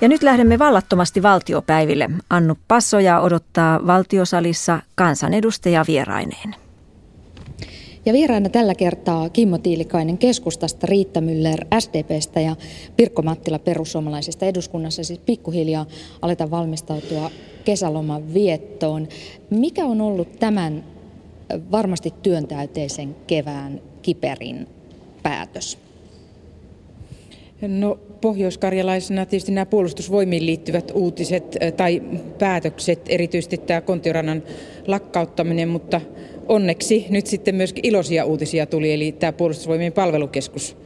Ja nyt lähdemme vallattomasti valtiopäiville. Annu Passoja odottaa valtiosalissa kansanedustaja vieraineen. Ja vieraana tällä kertaa Kimmo Tiilikainen keskustasta, Riitta Müller SDPstä ja Pirkko Mattila perussuomalaisista eduskunnassa. Siis pikkuhiljaa aletaan valmistautua kesäloman viettoon. Mikä on ollut tämän varmasti työntäyteisen kevään kiperin päätös? No pohjoiskarjalaisena tietysti nämä puolustusvoimiin liittyvät uutiset tai päätökset, erityisesti tämä Kontiorannan lakkauttaminen, mutta onneksi nyt sitten myös iloisia uutisia tuli, eli tämä puolustusvoimien palvelukeskus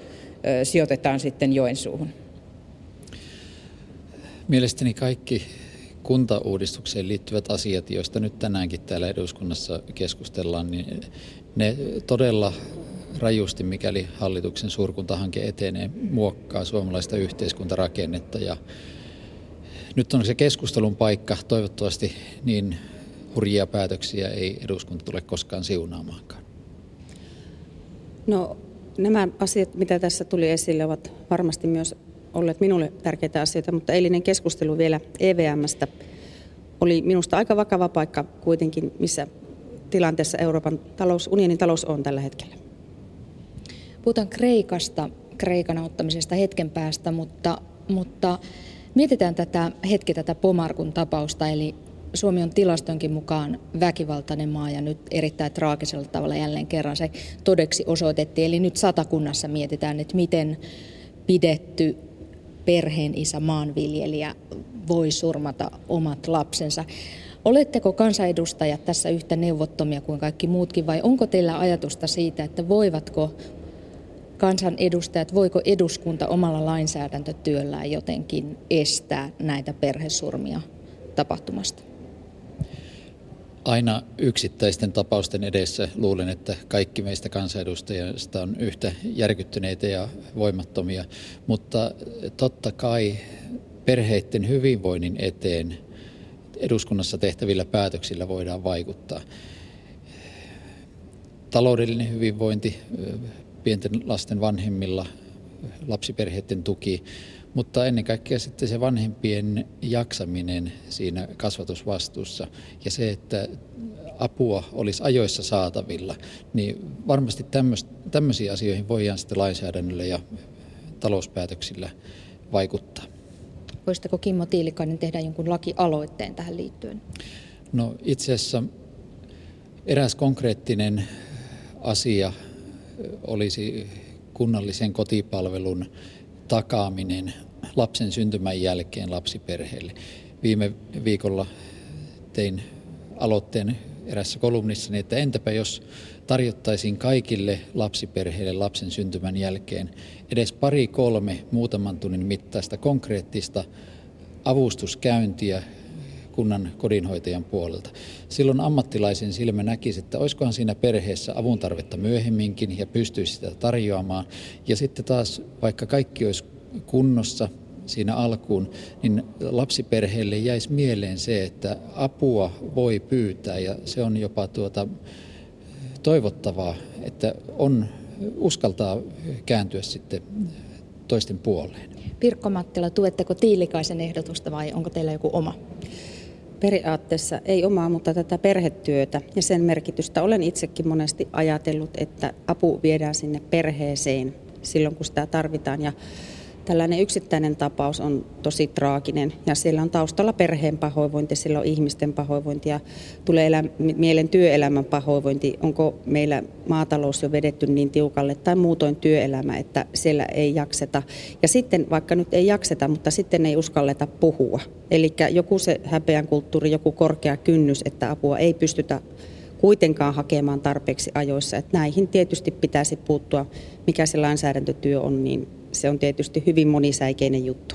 sijoitetaan sitten Joensuuhun. Mielestäni kaikki kuntauudistukseen liittyvät asiat, joista nyt tänäänkin täällä eduskunnassa keskustellaan, niin ne todella rajusti, mikäli hallituksen suurkuntahanke etenee, muokkaa suomalaista yhteiskuntarakennetta. Ja nyt on se keskustelun paikka. Toivottavasti niin hurjia päätöksiä ei eduskunta tule koskaan siunaamaankaan. No nämä asiat, mitä tässä tuli esille, ovat varmasti myös olleet minulle tärkeitä asioita, mutta eilinen keskustelu vielä EVMstä oli minusta aika vakava paikka kuitenkin, missä tilanteessa Euroopan talous, unionin talous on tällä hetkellä. Puhutaan Kreikasta, Kreikan ottamisesta hetken päästä, mutta, mutta mietitään tätä hetki tätä Pomarkun tapausta, eli Suomi on tilastonkin mukaan väkivaltainen maa ja nyt erittäin traagisella tavalla jälleen kerran se todeksi osoitettiin. Eli nyt satakunnassa mietitään, että miten pidetty perheen isä maanviljelijä voi surmata omat lapsensa. Oletteko kansanedustajat tässä yhtä neuvottomia kuin kaikki muutkin vai onko teillä ajatusta siitä, että voivatko kansanedustajat, voiko eduskunta omalla lainsäädäntötyöllään jotenkin estää näitä perhesurmia tapahtumasta? Aina yksittäisten tapausten edessä luulen, että kaikki meistä kansanedustajista on yhtä järkyttyneitä ja voimattomia, mutta totta kai perheiden hyvinvoinnin eteen eduskunnassa tehtävillä päätöksillä voidaan vaikuttaa. Taloudellinen hyvinvointi, pienten lasten vanhemmilla, lapsiperheiden tuki, mutta ennen kaikkea sitten se vanhempien jaksaminen siinä kasvatusvastuussa ja se, että apua olisi ajoissa saatavilla, niin varmasti tämmöisiin asioihin voidaan sitten lainsäädännöllä ja talouspäätöksillä vaikuttaa. Voisitteko Kimmo Tiilikainen tehdä jonkun lakialoitteen tähän liittyen? No itse asiassa eräs konkreettinen asia olisi kunnallisen kotipalvelun takaaminen lapsen syntymän jälkeen lapsiperheelle. Viime viikolla tein aloitteen erässä kolumnissani, että entäpä jos tarjottaisiin kaikille lapsiperheille lapsen syntymän jälkeen edes pari kolme muutaman tunnin mittaista konkreettista avustuskäyntiä kunnan kodinhoitajan puolelta. Silloin ammattilaisen silmä näkisi, että olisikohan siinä perheessä avun tarvetta myöhemminkin ja pystyisi sitä tarjoamaan. Ja sitten taas, vaikka kaikki olisi kunnossa siinä alkuun, niin lapsiperheelle jäisi mieleen se, että apua voi pyytää ja se on jopa tuota, toivottavaa, että on uskaltaa kääntyä sitten toisten puoleen. Pirkko Mattila, tuetteko Tiilikaisen ehdotusta vai onko teillä joku oma? Periaatteessa ei omaa, mutta tätä perhetyötä ja sen merkitystä olen itsekin monesti ajatellut, että apu viedään sinne perheeseen silloin, kun sitä tarvitaan. Ja Tällainen yksittäinen tapaus on tosi traaginen ja siellä on taustalla perheen pahoinvointi, siellä on ihmisten pahoinvointi ja tulee elä, mielen työelämän pahoinvointi. Onko meillä maatalous jo vedetty niin tiukalle tai muutoin työelämä, että siellä ei jakseta. Ja sitten vaikka nyt ei jakseta, mutta sitten ei uskalleta puhua. Eli joku se häpeän kulttuuri, joku korkea kynnys, että apua ei pystytä kuitenkaan hakemaan tarpeeksi ajoissa. Että näihin tietysti pitäisi puuttua, mikä se lainsäädäntötyö on, niin se on tietysti hyvin monisäikeinen juttu.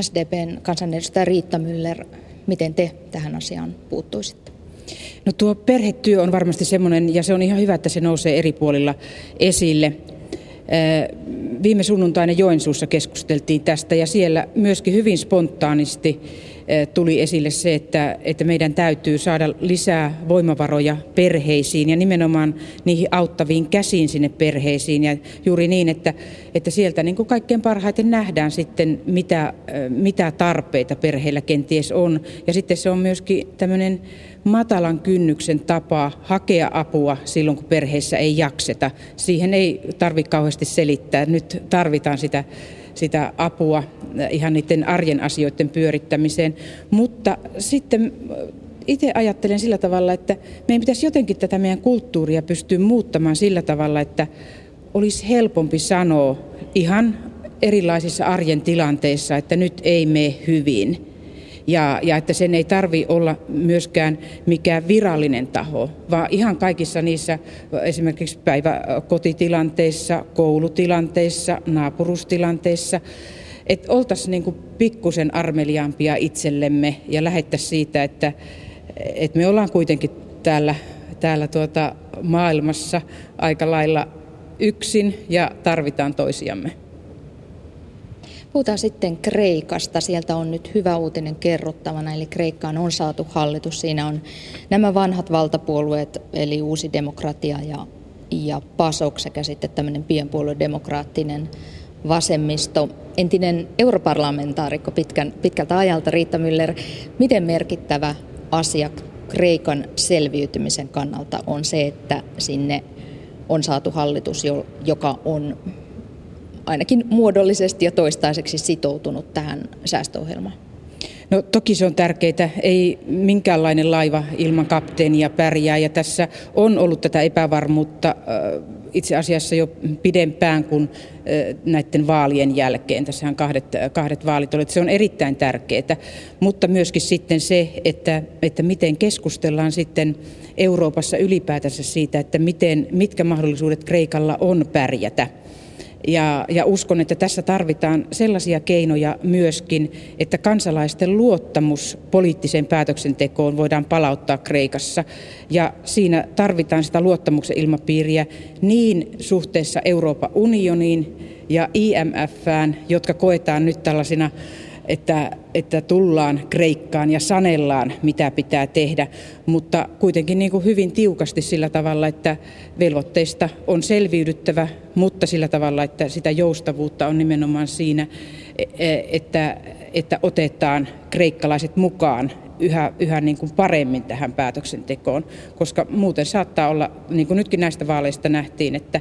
SDPn kansanedustaja Riitta Müller, miten te tähän asiaan puuttuisitte? No tuo perhetyö on varmasti semmoinen, ja se on ihan hyvä, että se nousee eri puolilla esille. Viime sunnuntaina Joensuussa keskusteltiin tästä, ja siellä myöskin hyvin spontaanisti tuli esille se, että, että meidän täytyy saada lisää voimavaroja perheisiin ja nimenomaan niihin auttaviin käsiin sinne perheisiin ja juuri niin, että, että sieltä niin kuin kaikkein parhaiten nähdään sitten, mitä, mitä tarpeita perheillä kenties on. Ja sitten se on myöskin tämmöinen matalan kynnyksen tapa hakea apua silloin, kun perheessä ei jakseta. Siihen ei tarvitse kauheasti selittää. Nyt tarvitaan sitä, sitä apua ihan niiden arjen asioiden pyörittämiseen. Mutta sitten itse ajattelen sillä tavalla, että meidän pitäisi jotenkin tätä meidän kulttuuria pystyä muuttamaan sillä tavalla, että olisi helpompi sanoa ihan erilaisissa arjen tilanteissa, että nyt ei mene hyvin ja, ja että sen ei tarvi olla myöskään mikään virallinen taho, vaan ihan kaikissa niissä esimerkiksi päiväkotitilanteissa, koulutilanteissa, naapurustilanteissa, että oltaisiin niin pikkusen armeliaampia itsellemme ja lähettäisiin siitä, että, että me ollaan kuitenkin täällä, täällä tuota maailmassa aika lailla yksin ja tarvitaan toisiamme. Puhutaan sitten Kreikasta. Sieltä on nyt hyvä uutinen kerrottavana, eli Kreikkaan on saatu hallitus. Siinä on nämä vanhat valtapuolueet, eli Uusi demokratia ja, ja PASOK sekä sitten tämmöinen pienpuolue demokraattinen vasemmisto. Entinen europarlamentaarikko pitkän, pitkältä ajalta Riitta Müller, miten merkittävä asia Kreikan selviytymisen kannalta on se, että sinne on saatu hallitus, joka on ainakin muodollisesti ja toistaiseksi sitoutunut tähän säästöohjelmaan? No toki se on tärkeää. Ei minkäänlainen laiva ilman kapteenia pärjää ja tässä on ollut tätä epävarmuutta itse asiassa jo pidempään kuin näiden vaalien jälkeen. Tässähän kahdet, kahdet vaalit olivat. Se on erittäin tärkeää, mutta myöskin sitten se, että, että miten keskustellaan sitten Euroopassa ylipäätänsä siitä, että miten, mitkä mahdollisuudet Kreikalla on pärjätä ja, ja uskon, että tässä tarvitaan sellaisia keinoja myöskin, että kansalaisten luottamus poliittiseen päätöksentekoon voidaan palauttaa Kreikassa. Ja siinä tarvitaan sitä luottamuksen ilmapiiriä niin suhteessa Euroopan unioniin ja IMFään, jotka koetaan nyt tällaisina että, että tullaan Kreikkaan ja sanellaan, mitä pitää tehdä, mutta kuitenkin niin kuin hyvin tiukasti sillä tavalla, että velvoitteista on selviydyttävä, mutta sillä tavalla, että sitä joustavuutta on nimenomaan siinä, e, että, että otetaan kreikkalaiset mukaan yhä, yhä niin kuin paremmin tähän päätöksentekoon, koska muuten saattaa olla, niin kuin nytkin näistä vaaleista nähtiin, että,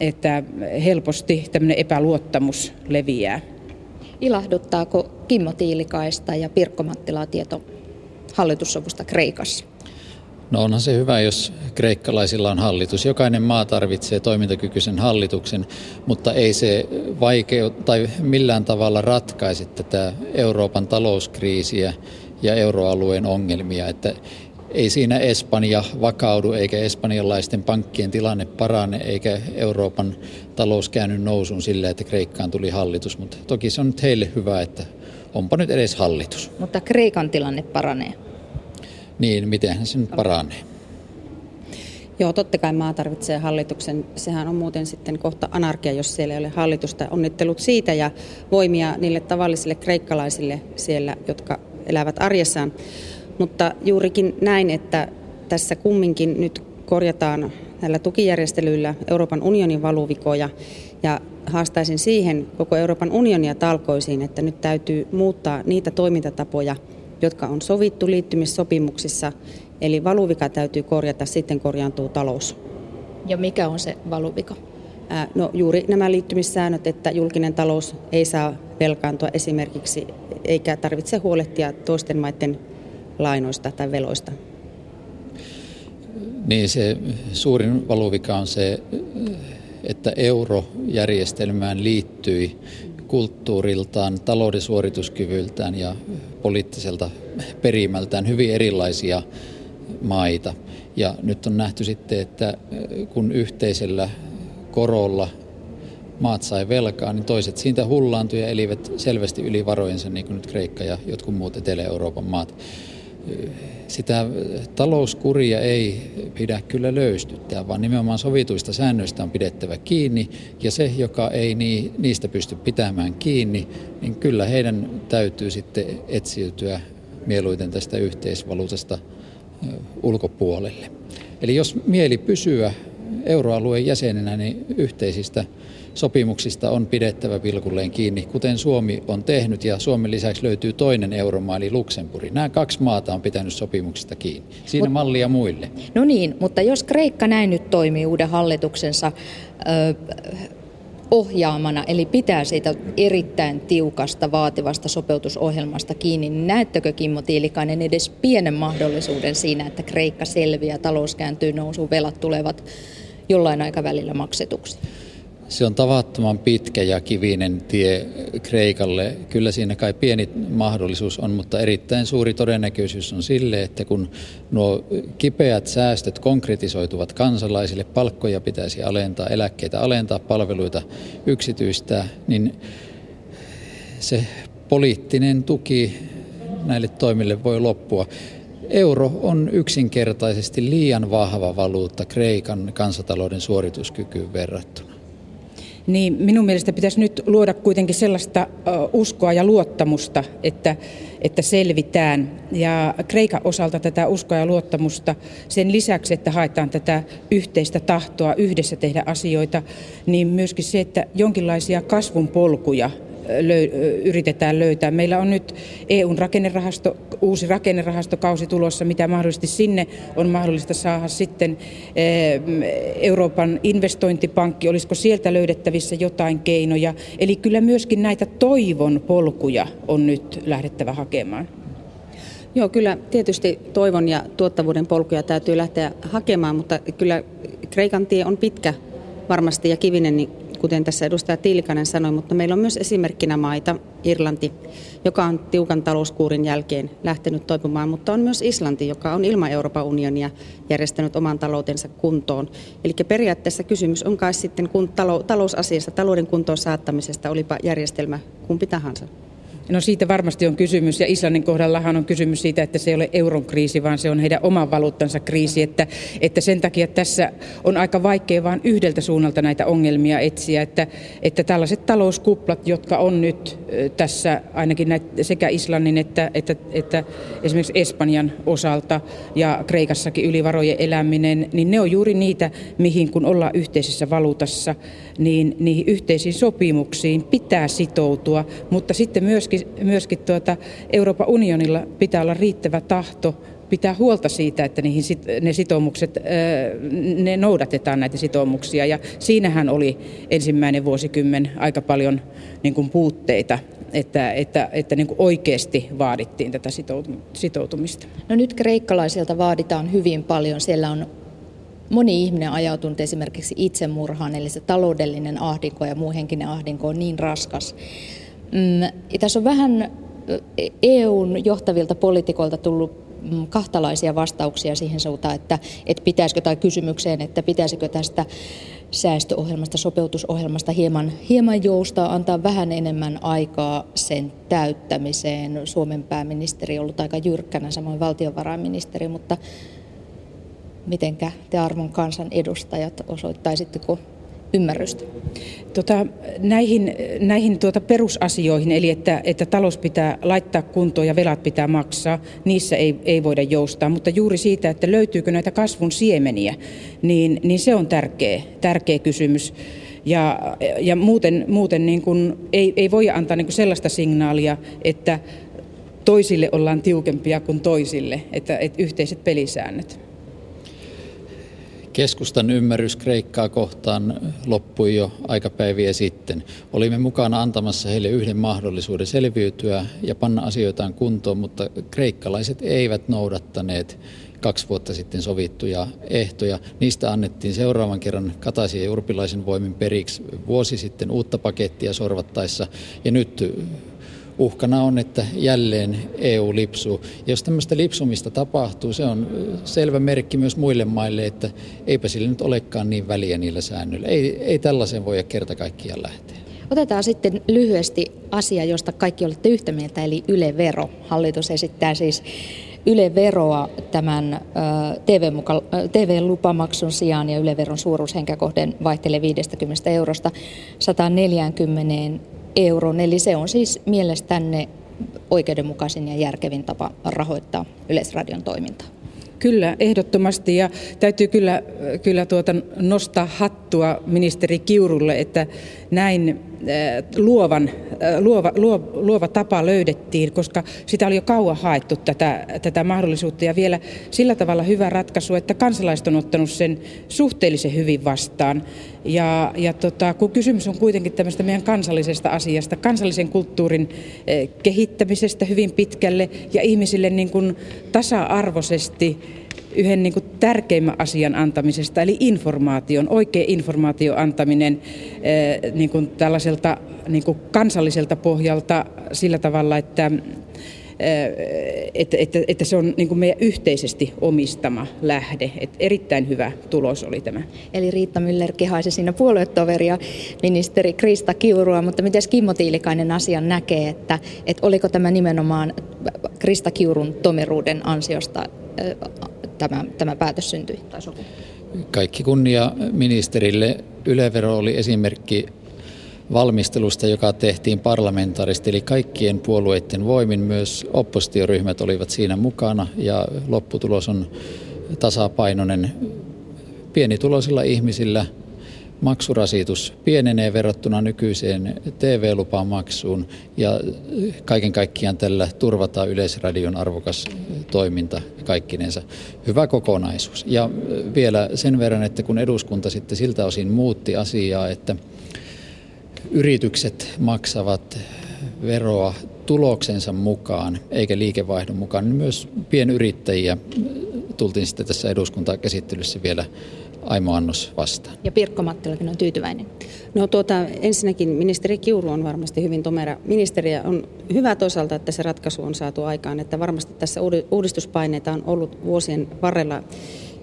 että helposti tämmöinen epäluottamus leviää. Ilahduttaako Kimmo Tiilikaista ja Pirkko Mattilaa tieto hallitussovusta Kreikassa? No onhan se hyvä, jos kreikkalaisilla on hallitus. Jokainen maa tarvitsee toimintakykyisen hallituksen, mutta ei se vaikeu tai millään tavalla ratkaise tätä Euroopan talouskriisiä ja euroalueen ongelmia. Että ei siinä Espanja vakaudu eikä espanjalaisten pankkien tilanne parane eikä Euroopan talous käänny nousuun sillä, että Kreikkaan tuli hallitus. Mutta toki se on nyt heille hyvä, että onpa nyt edes hallitus. Mutta Kreikan tilanne paranee. Niin, miten se nyt paranee? Joo, totta kai maa tarvitsee hallituksen. Sehän on muuten sitten kohta anarkia, jos siellä ei ole hallitusta. Onnittelut siitä ja voimia niille tavallisille kreikkalaisille siellä, jotka elävät arjessaan. Mutta juurikin näin, että tässä kumminkin nyt korjataan näillä tukijärjestelyillä Euroopan unionin valuvikoja ja haastaisin siihen koko Euroopan unionia talkoisiin, että nyt täytyy muuttaa niitä toimintatapoja, jotka on sovittu liittymissopimuksissa, eli valuvika täytyy korjata, sitten korjaantuu talous. Ja mikä on se valuvika? No juuri nämä liittymissäännöt, että julkinen talous ei saa velkaantua esimerkiksi, eikä tarvitse huolehtia toisten maiden lainoista tai veloista? Niin se suurin valuvika on se, että eurojärjestelmään liittyi kulttuuriltaan, talouden suorituskyvyltään ja poliittiselta perimältään hyvin erilaisia maita. Ja nyt on nähty sitten, että kun yhteisellä korolla maat sai velkaa, niin toiset siitä hullaantui ja elivät selvästi yli varojensa, niin kuin nyt Kreikka ja jotkut muut Etelä-Euroopan maat sitä talouskuria ei pidä kyllä löystyttää, vaan nimenomaan sovituista säännöistä on pidettävä kiinni, ja se, joka ei niistä pysty pitämään kiinni, niin kyllä heidän täytyy sitten etsiytyä mieluiten tästä yhteisvaluutasta ulkopuolelle. Eli jos mieli pysyä euroalueen jäsenenä, niin yhteisistä sopimuksista on pidettävä pilkulleen kiinni, kuten Suomi on tehnyt ja Suomen lisäksi löytyy toinen euromaa eli Luxemburg. Nämä kaksi maata on pitänyt sopimuksista kiinni. Siinä Mut, mallia muille. No niin, mutta jos Kreikka näin nyt toimii uuden hallituksensa ö, ohjaamana, eli pitää siitä erittäin tiukasta, vaativasta sopeutusohjelmasta kiinni, niin näettekö Kimmo Tiilikainen edes pienen mahdollisuuden siinä, että Kreikka selviää, talous kääntyy nousuun, velat tulevat jollain aikavälillä maksetuksi? Se on tavattoman pitkä ja kivinen tie Kreikalle. Kyllä siinä kai pieni mahdollisuus on, mutta erittäin suuri todennäköisyys on sille, että kun nuo kipeät säästöt konkretisoituvat kansalaisille, palkkoja pitäisi alentaa, eläkkeitä alentaa, palveluita yksityistää, niin se poliittinen tuki näille toimille voi loppua. Euro on yksinkertaisesti liian vahva valuutta Kreikan kansantalouden suorituskykyyn verrattuna niin minun mielestä pitäisi nyt luoda kuitenkin sellaista uskoa ja luottamusta, että, että selvitään. Ja Kreikan osalta tätä uskoa ja luottamusta sen lisäksi, että haetaan tätä yhteistä tahtoa yhdessä tehdä asioita, niin myöskin se, että jonkinlaisia kasvun polkuja yritetään löytää. Meillä on nyt EUn rakennerahasto, uusi rakennerahastokausi tulossa, mitä mahdollisesti sinne on mahdollista saada sitten Euroopan investointipankki, olisiko sieltä löydettävissä jotain keinoja. Eli kyllä myöskin näitä toivon polkuja on nyt lähdettävä hakemaan. Joo, kyllä tietysti toivon ja tuottavuuden polkuja täytyy lähteä hakemaan, mutta kyllä Kreikan tie on pitkä varmasti ja kivinen, niin kuten tässä edustaja Tiilikainen sanoi, mutta meillä on myös esimerkkinä maita, Irlanti, joka on tiukan talouskuurin jälkeen lähtenyt toipumaan, mutta on myös Islanti, joka on ilman Euroopan unionia järjestänyt oman taloutensa kuntoon. Eli periaatteessa kysymys on kai sitten kun talouden kuntoon saattamisesta, olipa järjestelmä kumpi tahansa. No siitä varmasti on kysymys. Ja Islannin kohdallahan on kysymys siitä, että se ei ole euron kriisi, vaan se on heidän oman valuuttansa kriisi, että, että sen takia tässä on aika vaikea vain yhdeltä suunnalta näitä ongelmia etsiä, että, että tällaiset talouskuplat, jotka on nyt tässä ainakin näitä, sekä Islannin että, että, että esimerkiksi Espanjan osalta ja Kreikassakin ylivarojen eläminen, niin ne on juuri niitä, mihin kun ollaan yhteisessä valuutassa, niin niihin yhteisiin sopimuksiin pitää sitoutua, mutta sitten myöskin, myöskin tuota, Euroopan unionilla pitää olla riittävä tahto pitää huolta siitä, että niihin sit, ne sitoumukset, ne noudatetaan näitä sitoumuksia. Ja siinähän oli ensimmäinen vuosikymmen aika paljon niin kuin puutteita, että, että, että niin kuin oikeasti vaadittiin tätä sitoutumista. No nyt kreikkalaisilta vaaditaan hyvin paljon. Siellä on moni ihminen ajautunut esimerkiksi itsemurhaan, eli se taloudellinen ahdinko ja muu henkinen ahdinko on niin raskas. Mm, tässä on vähän EUn johtavilta poliitikoilta tullut mm, kahtalaisia vastauksia siihen suuntaan, että, että pitäisikö, tai kysymykseen, että pitäisikö tästä säästöohjelmasta, sopeutusohjelmasta hieman, hieman joustaa, antaa vähän enemmän aikaa sen täyttämiseen. Suomen pääministeri on ollut aika jyrkkänä, samoin valtiovarainministeri, mutta mitenkä te arvon kansan edustajat osoittaisitteko ymmärrystä? Tota, näihin näihin tuota perusasioihin, eli että, että talous pitää laittaa kuntoon ja velat pitää maksaa, niissä ei, ei voida joustaa. Mutta juuri siitä, että löytyykö näitä kasvun siemeniä, niin, niin se on tärkeä, tärkeä kysymys. Ja, ja muuten, muuten niin kuin ei, ei voi antaa niin kuin sellaista signaalia, että toisille ollaan tiukempia kuin toisille, että, että yhteiset pelisäännöt. Keskustan ymmärrys Kreikkaa kohtaan loppui jo aikapäiviä sitten. Olimme mukana antamassa heille yhden mahdollisuuden selviytyä ja panna asioitaan kuntoon, mutta kreikkalaiset eivät noudattaneet kaksi vuotta sitten sovittuja ehtoja. Niistä annettiin seuraavan kerran Kataisen ja Urpilaisen voimin periksi vuosi sitten uutta pakettia sorvattaessa. Ja nyt uhkana on, että jälleen EU lipsuu. Jos tämmöistä lipsumista tapahtuu, se on selvä merkki myös muille maille, että eipä sillä nyt olekaan niin väliä niillä säännöillä. Ei, ei tällaisen voi kerta kaikkiaan lähteä. Otetaan sitten lyhyesti asia, josta kaikki olette yhtä mieltä, eli Yle-vero. Hallitus esittää siis Yle-veroa tämän TV-lupamaksun sijaan ja Yle-veron suuruus henkäkohden vaihtelee 50 eurosta 140 euroon. Eli se on siis mielestänne oikeudenmukaisin ja järkevin tapa rahoittaa Yleisradion toimintaa. Kyllä, ehdottomasti ja täytyy kyllä, kyllä tuota nostaa hattua ministeri Kiurulle, että näin luovan, äh, luova, luova, tapa löydettiin, koska sitä oli jo kauan haettu tätä, tätä mahdollisuutta ja vielä sillä tavalla hyvä ratkaisu, että kansalaiset on ottanut sen suhteellisen hyvin vastaan. Ja, ja tota, kun kysymys on kuitenkin tämmöistä meidän kansallisesta asiasta, kansallisen kulttuurin äh, kehittämisestä hyvin pitkälle ja ihmisille niin kuin tasa-arvoisesti yhden niin kuin tärkeimmän asian antamisesta, eli informaation, oikea informaation antaminen eh, niin kuin tällaiselta niin kuin kansalliselta pohjalta sillä tavalla, että eh, että, että, että se on niin kuin meidän yhteisesti omistama lähde. Että erittäin hyvä tulos oli tämä. Eli Riitta Müller kehaisi siinä puoluetoveria ministeri Krista Kiurua, mutta miten Kimmo Tiilikainen asian näkee, että, että oliko tämä nimenomaan Krista Kiurun tomeruuden ansiosta eh, tämä, tämä päätös syntyi tai sopu? Kaikki kunnia ministerille. Ylevero oli esimerkki valmistelusta, joka tehtiin parlamentaarisesti, eli kaikkien puolueiden voimin myös oppositioryhmät olivat siinä mukana ja lopputulos on tasapainoinen pienituloisilla ihmisillä – maksurasitus pienenee verrattuna nykyiseen TV-lupamaksuun ja kaiken kaikkiaan tällä turvataan Yleisradion arvokas toiminta kaikkinensa. Hyvä kokonaisuus. Ja vielä sen verran, että kun eduskunta sitten siltä osin muutti asiaa, että yritykset maksavat veroa tuloksensa mukaan eikä liikevaihdon mukaan, niin myös pienyrittäjiä tultiin sitten tässä eduskuntakäsittelyssä vielä Aimo Annos vastaan. Ja Pirkko Mattilakin on tyytyväinen. No tuota, ensinnäkin ministeri Kiuru on varmasti hyvin tomera ministeri ja on hyvä toisaalta, että se ratkaisu on saatu aikaan, että varmasti tässä uudistuspaineita on ollut vuosien varrella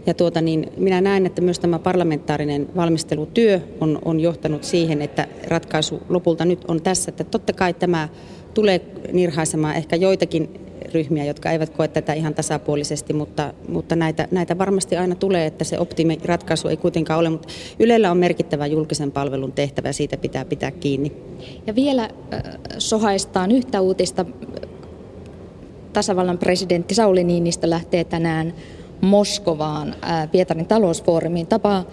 ja tuota, niin minä näen, että myös tämä parlamentaarinen valmistelutyö on, on johtanut siihen, että ratkaisu lopulta nyt on tässä, että totta kai tämä tulee nirhaisemaan ehkä joitakin ryhmiä, jotka eivät koe tätä ihan tasapuolisesti, mutta, mutta näitä, näitä varmasti aina tulee, että se optimiratkaisu ei kuitenkaan ole, mutta Ylellä on merkittävä julkisen palvelun tehtävä ja siitä pitää pitää kiinni. Ja vielä äh, sohaistaan yhtä uutista. Tasavallan presidentti Sauli Niinistö lähtee tänään Moskovaan äh, Pietarin talousfoorumiin. Tapaa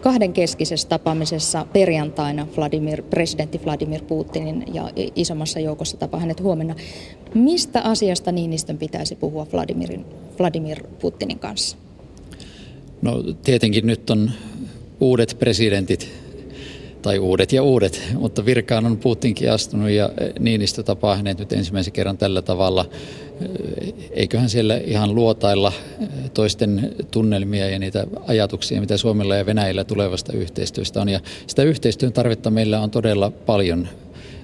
kahdenkeskisessä tapaamisessa perjantaina Vladimir, presidentti Vladimir Putinin ja isommassa joukossa tapaa hänet huomenna. Mistä asiasta Niinistön pitäisi puhua Vladimirin, Vladimir Putinin kanssa? No tietenkin nyt on uudet presidentit, tai uudet ja uudet, mutta virkaan on Putinkin astunut ja Niinistö tapaa hänet nyt ensimmäisen kerran tällä tavalla eiköhän siellä ihan luotailla toisten tunnelmia ja niitä ajatuksia, mitä Suomella ja Venäjällä tulevasta yhteistyöstä on. Ja sitä yhteistyön tarvetta meillä on todella paljon.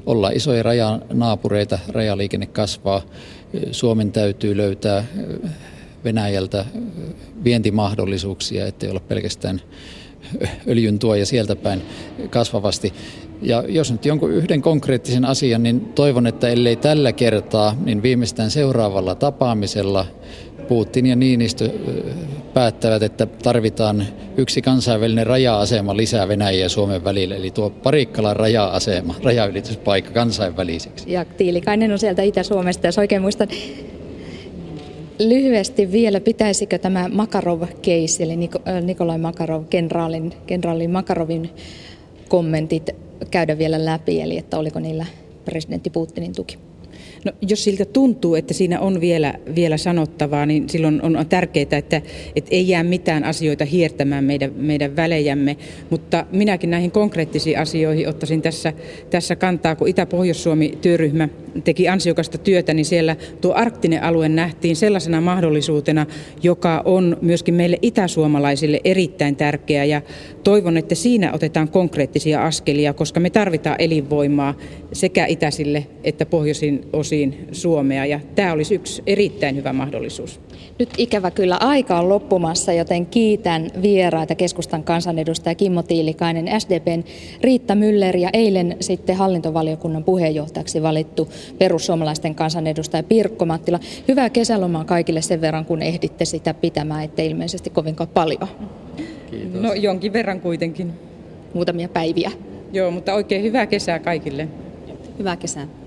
Olla isoja rajanaapureita, rajaliikenne kasvaa. Suomen täytyy löytää Venäjältä vientimahdollisuuksia, ettei olla pelkästään öljyn tuoja sieltä päin kasvavasti. Ja jos nyt jonkun yhden konkreettisen asian, niin toivon, että ellei tällä kertaa, niin viimeistään seuraavalla tapaamisella Putin ja Niinistö päättävät, että tarvitaan yksi kansainvälinen raja-asema lisää Venäjän ja Suomen välillä, eli tuo Parikkalan raja-asema, rajaylityspaikka kansainväliseksi. Ja Tiilikainen on sieltä Itä-Suomesta, jos oikein muistan. Lyhyesti vielä, pitäisikö tämä Makarov-case, eli Nikolai Makarov, kenraalin, kenraalin Makarovin kommentit käydä vielä läpi, eli että oliko niillä presidentti Putinin tuki? No, jos siltä tuntuu, että siinä on vielä, vielä sanottavaa, niin silloin on, tärkeää, että, että ei jää mitään asioita hiertämään meidän, meidän välejämme. Mutta minäkin näihin konkreettisiin asioihin ottaisin tässä, tässä kantaa, kun Itä-Pohjois-Suomi-työryhmä teki ansiokasta työtä, niin siellä tuo arktinen alue nähtiin sellaisena mahdollisuutena, joka on myöskin meille itäsuomalaisille erittäin tärkeä. Ja toivon, että siinä otetaan konkreettisia askelia, koska me tarvitaan elinvoimaa sekä itäisille että pohjoisin osiin Suomea. Ja tämä olisi yksi erittäin hyvä mahdollisuus. Nyt ikävä kyllä aika on loppumassa, joten kiitän vieraita keskustan kansanedustaja Kimmo Tiilikainen, SDPn Riitta Müller ja eilen sitten hallintovaliokunnan puheenjohtajaksi valittu perussuomalaisten kansanedustaja Pirkko Mattila. Hyvää kesälomaa kaikille sen verran, kun ehditte sitä pitämään, ettei ilmeisesti kovinkaan paljon. Kiitos. No jonkin verran kuitenkin. Muutamia päiviä. Joo, mutta oikein hyvää kesää kaikille. Hyvää kesää.